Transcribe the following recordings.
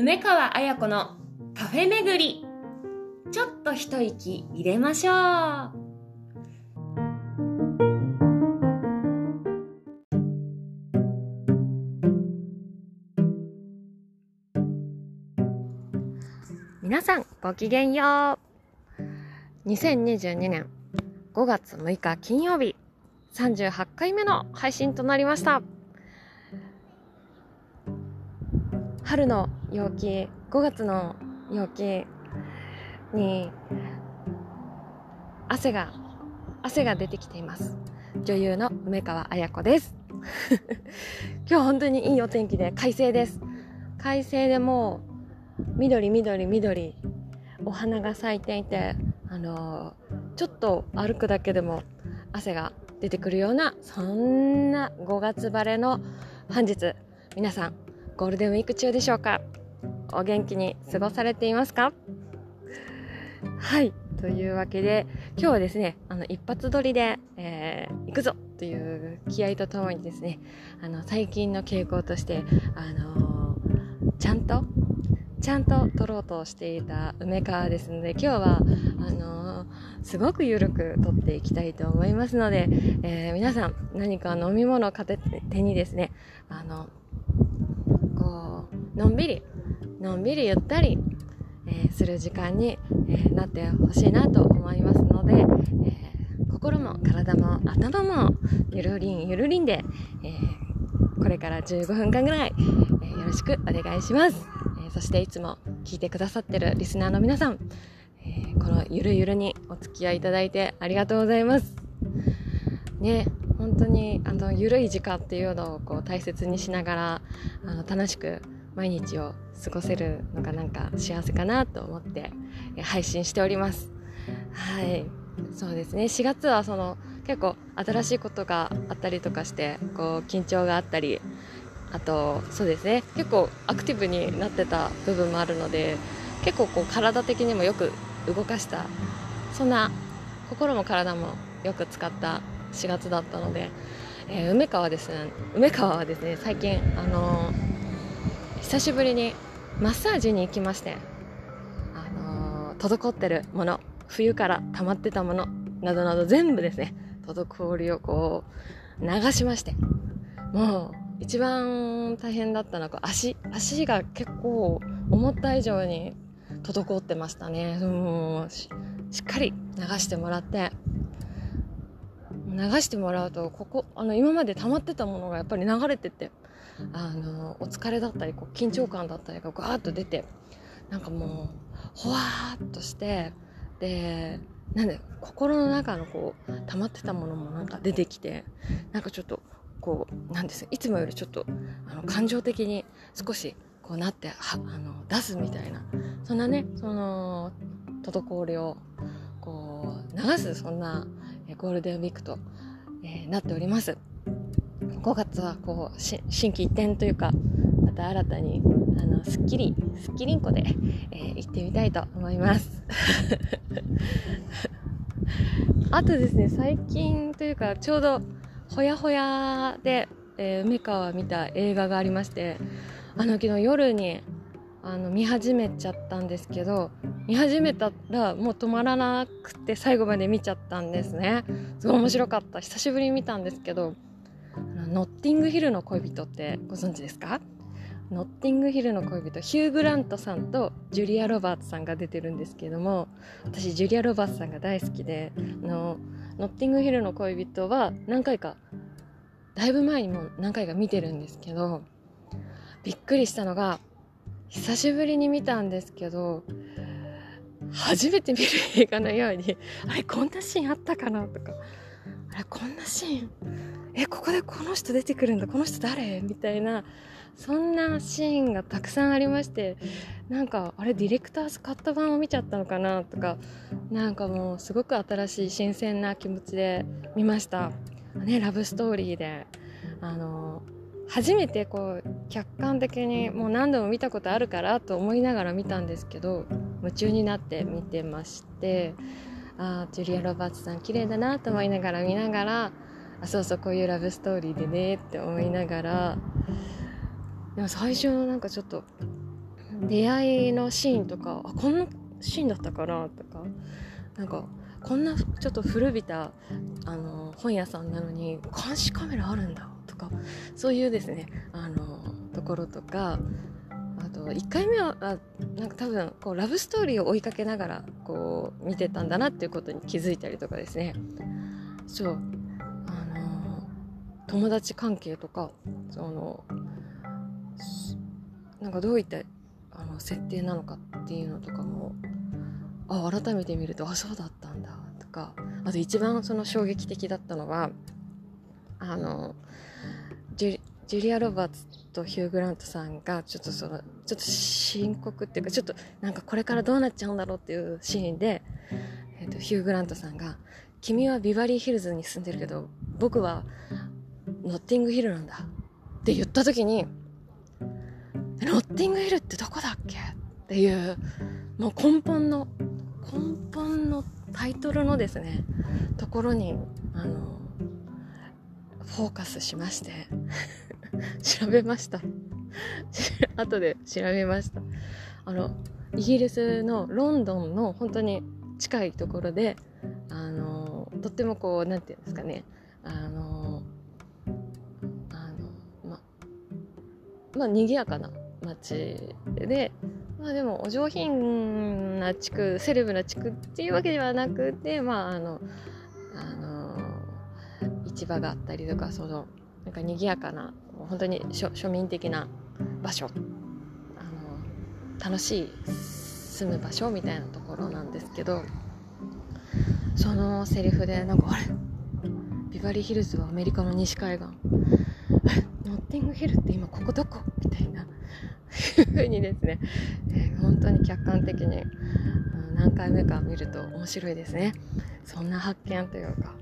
梅川彩子のカフェ巡り。ちょっと一息入れましょう。皆さんごきげんよう。2022年5月6日金曜日38回目の配信となりました。春の陽気5月の陽気に汗が汗が出てきています。女優の梅川彩子です。今日本当にいいお天気で快晴です。快晴でもう緑緑緑お花が咲いていてあのー、ちょっと歩くだけでも汗が出てくるようなそんな5月晴れの本日皆さんゴールデンウィーク中でしょうか？お元気に過ごされていますか？はいというわけで今日はですねあの一発撮りで、えー、行くぞという気合とともにですねあの最近の傾向としてあのー、ちゃんとちゃんと撮ろうとしていた梅川ですので今日はあのー、すごく緩く撮っていきたいと思いますので、えー、皆さん何か飲み物を片手にですねあののんびりのんびりゆったり、えー、する時間に、えー、なってほしいなと思いますので、えー、心も体も頭もゆるりんゆるりんで、えこれから15分間ぐらい、えよろしくお願いします、えそしていつも聞いてくださってるリスナーの皆さん、えこのゆるゆるにお付き合いいただいてありがとうございます。ね本当にあのゆるい時間っていうのをこう大切にしながらあの楽しく毎日を過ごせるのがなんか幸せかなと思って配信しております。はい。そうですね。4月はその結構新しいことがあったりとかしてこう緊張があったりあとそうですね。結構アクティブになってた部分もあるので結構こう体的にもよく動かしたそんな心も体もよく使った4月だったので、えー、梅川ですね。梅川はですね最近あのー久しぶりにマッサージに行きまして、あのー、滞ってるもの冬から溜まってたものなどなど全部ですね滞りをこう流しまして。もう一番大変だったのは足足が結構思った以上に滞ってましたね。もうしっかり流してもらって。流してもらうとここあの今まで溜まってたものがやっぱり流れてってあのお疲れだったりこう緊張感だったりがガーッと出てなんかもうほわーっとしてでなんで心の中のこう溜まってたものもなんか出てきてなんかちょっとこうなんですいつもよりちょっとあの感情的に少しこうなってはあの出すみたいなそんなねその滞りをこう流すそんなゴールデンウィークと、えー、なっております。5月はこう心機一転というかまた新たにあのすっきりすっきりんこで、えー、行ってみたいと思います。あとですね最近というかちょうどほやほやで、えー、梅川見た映画がありましてあの昨日夜にあの見始めちゃったんですけど見始めたらもう止まらなくて最後まで見ちゃったんですね。すごい面白かった。久しぶりに見たんですけどノッティングヒルの恋人ってご存知ですか？ノッティングヒルの恋人ヒュー・グラントさんとジュリア・ロバーツさんが出てるんですけども私ジュリア・ロバーツさんが大好きであのノッティングヒルの恋人は何回かだいぶ前にも何回か見てるんですけどびっくりしたのが久しぶりに見たんですけど初めて見る映画のようにあれこんなシーンあったかなとかあれこんなシーンえここでこの人出てくるんだこの人誰？みたいなそんなシーンがたくさんありましてなんかあれディレクターズカット版を見ちゃったのかなとかなんかもうすごく新しい新鮮な気持ちで見ました。ねラブストーリーで。あの初めてこう客観的にもう何度も見たことあるからと思いながら見たんですけど夢中になって見てましてあジュリア・ロバーツさん綺麗だなと思いながら見ながらあそうそうこういうラブストーリーでねって思いながら。でも最初のなんかちょっと出会いのシーンとかあこんなシーンだったかなとか。なんかこんなちょっと古びたあの本屋さんなのに監視カメラあるんだとか。そういうですね。あのところとか。あと1回目はあなんか多分こうラブストーリーを追いかけながらこう見てたんだなっていうことに気づいたりとかですね。そう友達関係とかそのなんかどういったあの設定なのかっていうのとかもあ改めて見るとあそうだったんだとかあと一番その衝撃的だったのはあのジュリア・ロバーツとヒュー・グラントさんがちょっとそのちょっと深刻っていうかちょっとなんかこれからどうなっちゃうんだろうっていうシーンで、えーと、ヒュー・グラントさんが「君はビバリーヒルズに住んでるけど僕はノッティングヒルなんだ」って言った時に「ノッティングヒルってどこだっけ?」っていうもう根本の根本のタイトルのですねところにあのフォーカスしまして 調べました。後で調べました。あのイギリスのロンドンの本当に近いところであのとってもこう何て言うんですかねあのまあ賑やかな街でまあでもお上品な地区セレブな地区っていうわけではなくてまああのあの市場があったりとかそのなんか賑やかな本当に庶民的な場所。あの楽しい住む場所みたいなところなんですけどそのセリフでなんかあれ？ビバリーヒルズはアメリカの西海岸。ノッティングヒルって今ここどこ？みたいな。ふうにですね、えー、本当に客観的に、何回目か見ると面白いですね。そんな発見というか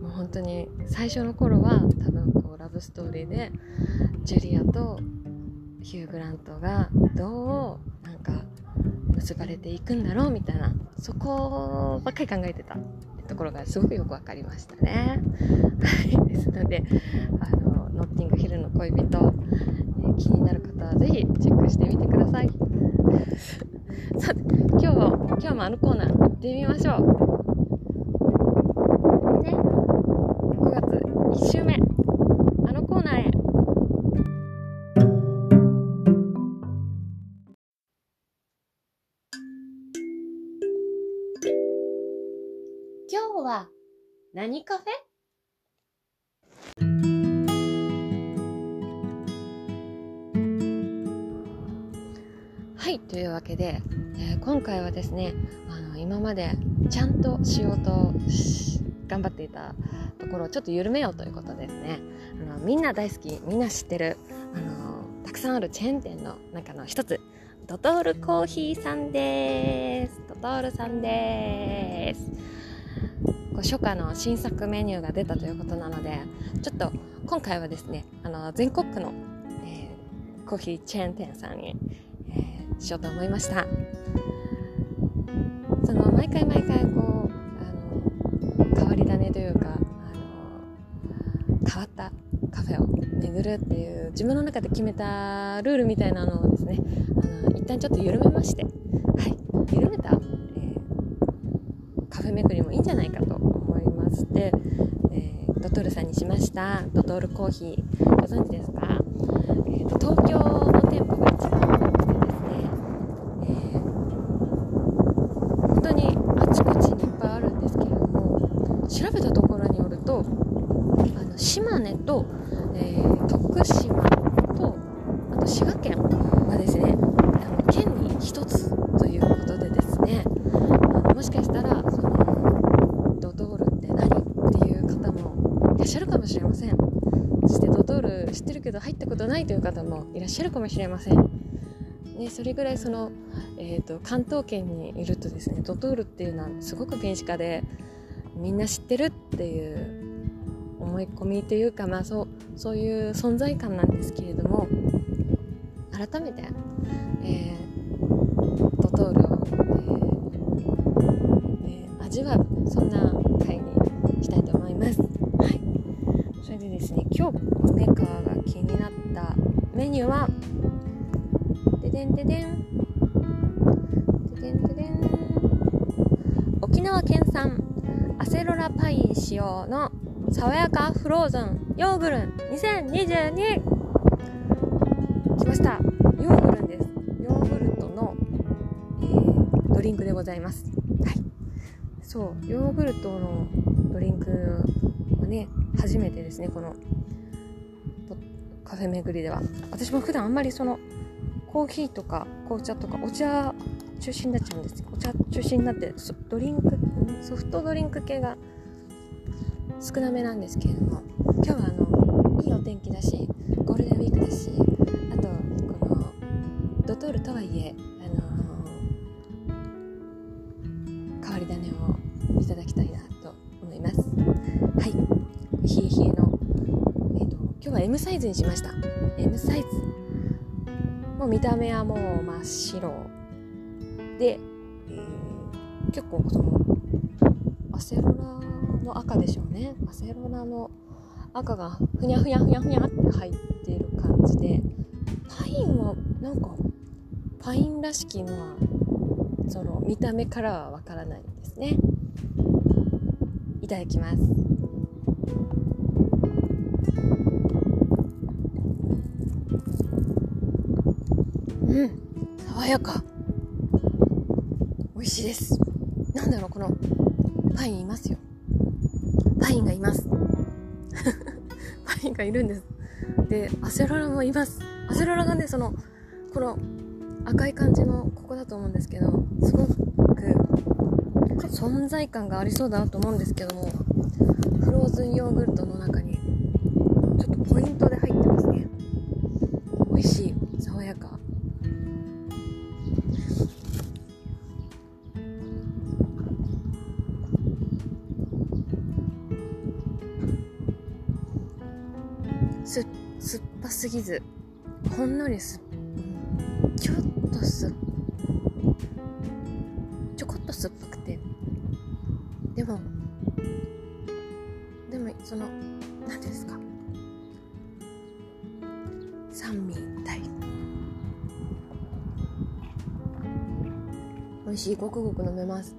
もう本当に最初の頃は多分こうラブストーリーでジュリアとヒュー・グラントがどうなんか結ばれていくんだろうみたいなそこばっかり考えてたところがすごくよく分かりましたね。ですのであのノッティングヒルの恋人、え気になる方はぜひチェックしてみてください。さて今日は今日もあのコーナー行ってみましょうね5月。1週目あのコーナーへ今日は何カフェ？はいというわけで、えー、今回はですねあの今までちゃんとしようと頑張っていたところをちょっと緩めようということですね。あのみんな大好きみんな知ってるあのたくさんあるチェーン店の中の一つドトールコーヒーさんです。ドトールさんです。初夏の新作メニューが出たということなのでちょっと今回はですねあの全国区の、えー、コーヒーチェーン店さんに、しようと思いました。その毎回毎回こうあの変わり種というかあの変わったカフェを巡るっていう自分の中で決めたルールみたいなのをですねあの一旦ちょっと緩めまして、はい、緩めた、えー、カフェ巡りもいいんじゃないかと思いまして、えー、ドトールさんにしました。ドトールコーヒーご存知ですか、えーと、東京の店舗が一番多くてですね、えー、本当にあちこちにいっぱいあるんですけれど調べたところによるとあの島根と、えー、徳島とあと滋賀県がですねあの県に1つということでですねあのもしかしたらそのドトールって何っていう方もいらっしゃるかもしれませんそしてドトール知ってるけど入ったことないという方もいらっしゃるかもしれません。ね、それぐらいその、えーと関東圏にいるとですねドトールっていうのはすごく電子化でみんな知ってるっていう思い込みというか、まあ、そうそういう存在感なんですけれども改めて、えー、ドトールを、えーえー、味わうそんなメニューはででんででんででんででん沖縄県産アセロラパイン使用の爽やかフローズンヨーグルン2022来ました。ヨーグルンです。ヨーグルトの、えー、ドリンクでございます。はい。そうヨーグルトのドリンクはね初めてですねこのカフェ巡りでは。私も普段あんまりそのコーヒーとか紅茶とかお茶中心になっちゃうんです。お茶中心になってドリンクソフトドリンク系が少なめなんですけれども。今日はあのいいお天気だしゴールデンウィークだしあとこのドトールとはいえ、M サイズにしました。M サイズ。もう見た目はもう真っ白。で、え、結構そのアセロラの赤でしょうね。アセロラの赤がふにゃふにゃふにゃふにゃって入ってる感じでパインはなんかパインらしきのはその見た目からはわからないですね。いただきます。うん。爽やか。美味しいです。なんだろうこのパインいますよ。パインがいます。パインがいるんです。でアセロラもいます。アセロラがねそのこの赤い感じのここだと思うんですけどすごく存在感がありそうだなと思うんですけどもフローズンヨーグルトの中にちょっとポイントで入ってす酸っぱすぎずほんのりすちょっとすちょこっと酸っぱくて。でもでもその何ですか。酸味たい。美味しいごくごく飲めます。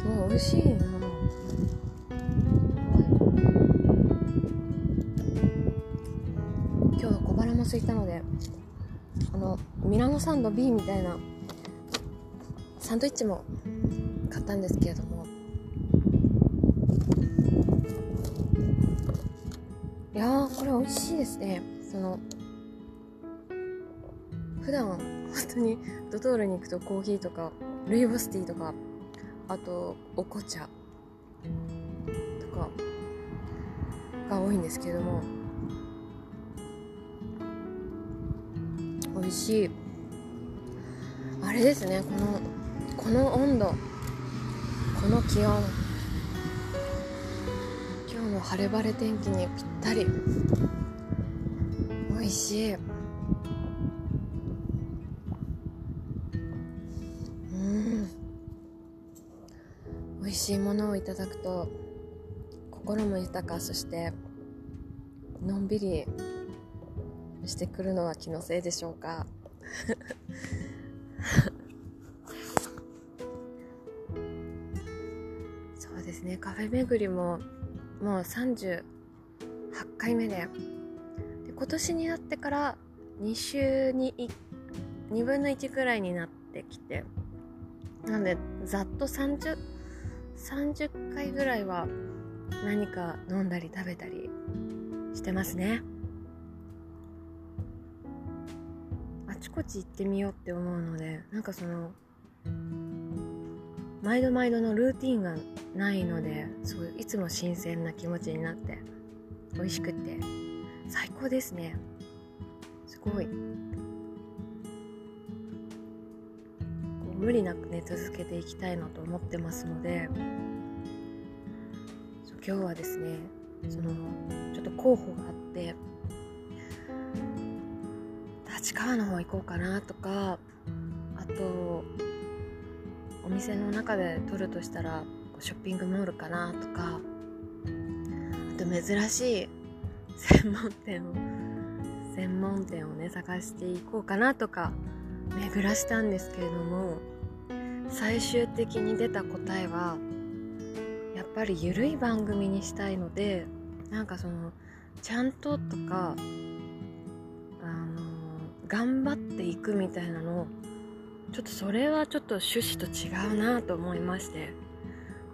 すごい美味しいな。も空いたのであのミラノサンド B みたいなサンドイッチも買ったんですけれどもいやこれ美味しいですね。その普段本当にドトールに行くとコーヒーとかルイボスティーとかあとお紅茶とかが多いんですけれども美味しい。あれですねこのこの温度。この気温。今日の晴れ晴れ天気にぴったり。美味しい。うん。美味しいものをいただくと心も豊かそしてのんびりしてくるのは気のせいでしょうか？そうですねカフェ巡りももう38回目でで今年になってから2週に2分の1くらいになってきてなんでざっと 30, 30回ぐらいは何か飲んだり食べたりしてますね。ちこち行ってみようって思うのでなんかその毎度毎度のルーティンがないのですごいいつも新鮮な気持ちになって美味しくて最高ですね。すごい。こう無理なくね続けていきたいなと思ってますので今日はですねそのちょっと候補があって立川の方行こうかなとかあとお店の中で撮るとしたらショッピングモールかなとかあと珍しい専門店を専門店をね探していこうかなとか巡らしたんですけれども最終的に出た答えはやっぱり緩い番組にしたいのでなんかそのちゃんととか頑張っていくみたいなのをちょっとそれはちょっと趣旨と違うなと思いまして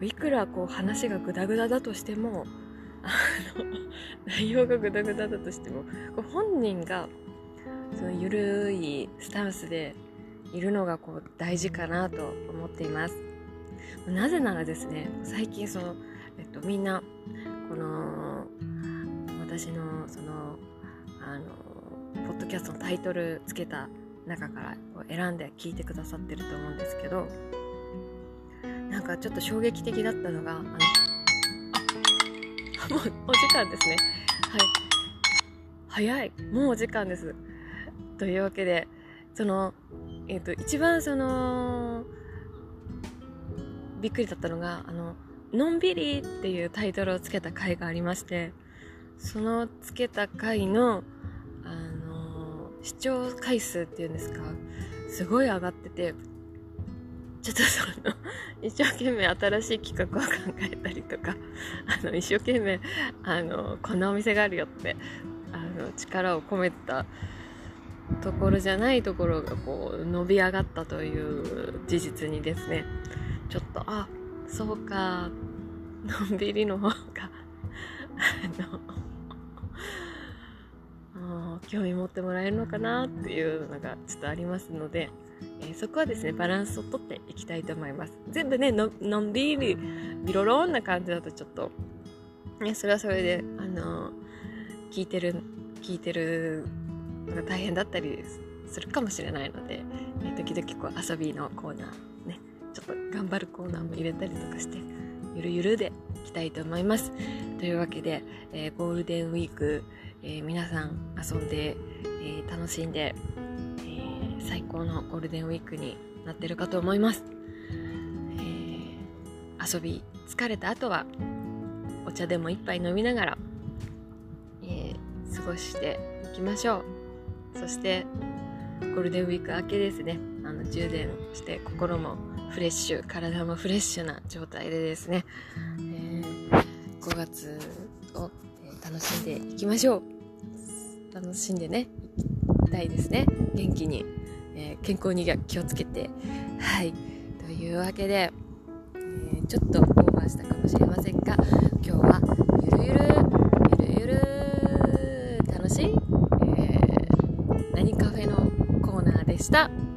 いくらこう話がグダグダだとしてもあの内容がグダグダだとしても本人がその緩いスタンスでいるのがこう大事かなと思っています。なぜならですね最近その、えっと、みんなこの私のそのあのポッドキャストのタイトルつけた中から選んで聞いてくださってると思うんですけどなんかちょっと衝撃的だったのがあの もうお時間ですね。はい。早い。もうお時間です。というわけでそのえっ、ー、と一番そのびっくりだったのがあの「のんびり」っていうタイトルをつけた回がありましてそのつけた回の視聴回数っていうんですか？すごい上がっててちょっとその 一生懸命新しい企画を考えたりとか あの一生懸命あのこんなお店があるよってあの力を込めたところじゃないところがこう伸び上がったという事実にですねちょっとあそうかのんびりの方が あの興味持ってもらえるのかなっていうのがちょっとありますので、えー、そこはですねバランスをとっていきたいと思います。全部ねののんびりビロロンな感じだとちょっと、ね、それはそれであの聞いてる聞いてるのが大変だったりするかもしれないので、えー、時々こう遊びのコーナーねちょっと頑張るコーナーも入れたりとかしてゆるゆるでいきたいと思います。というわけで、えー、ゴールデンウィーク、えー、皆さん遊んで、えー、楽しんで、え最高のゴールデンウィークになってるかと思います、え遊び疲れた後はお茶でも一杯飲みながら、え過ごしていきましょう。そしてゴールデンウィーク明けですね。あの充電して心もフレッシュ体もフレッシュな状態でですね、えー、5月を楽しんでいきましょう。楽しんでね。いきたいですね。元気に、えー、健康に気をつけて。はい。というわけで、えー、ちょっとオーバーしたかもしれませんが今日はゆるゆるゆるゆる楽しいでした。また来週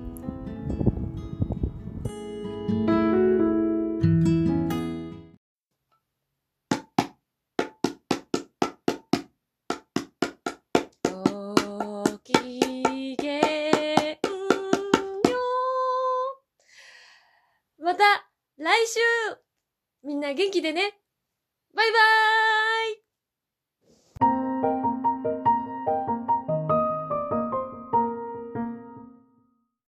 みんな元気でね。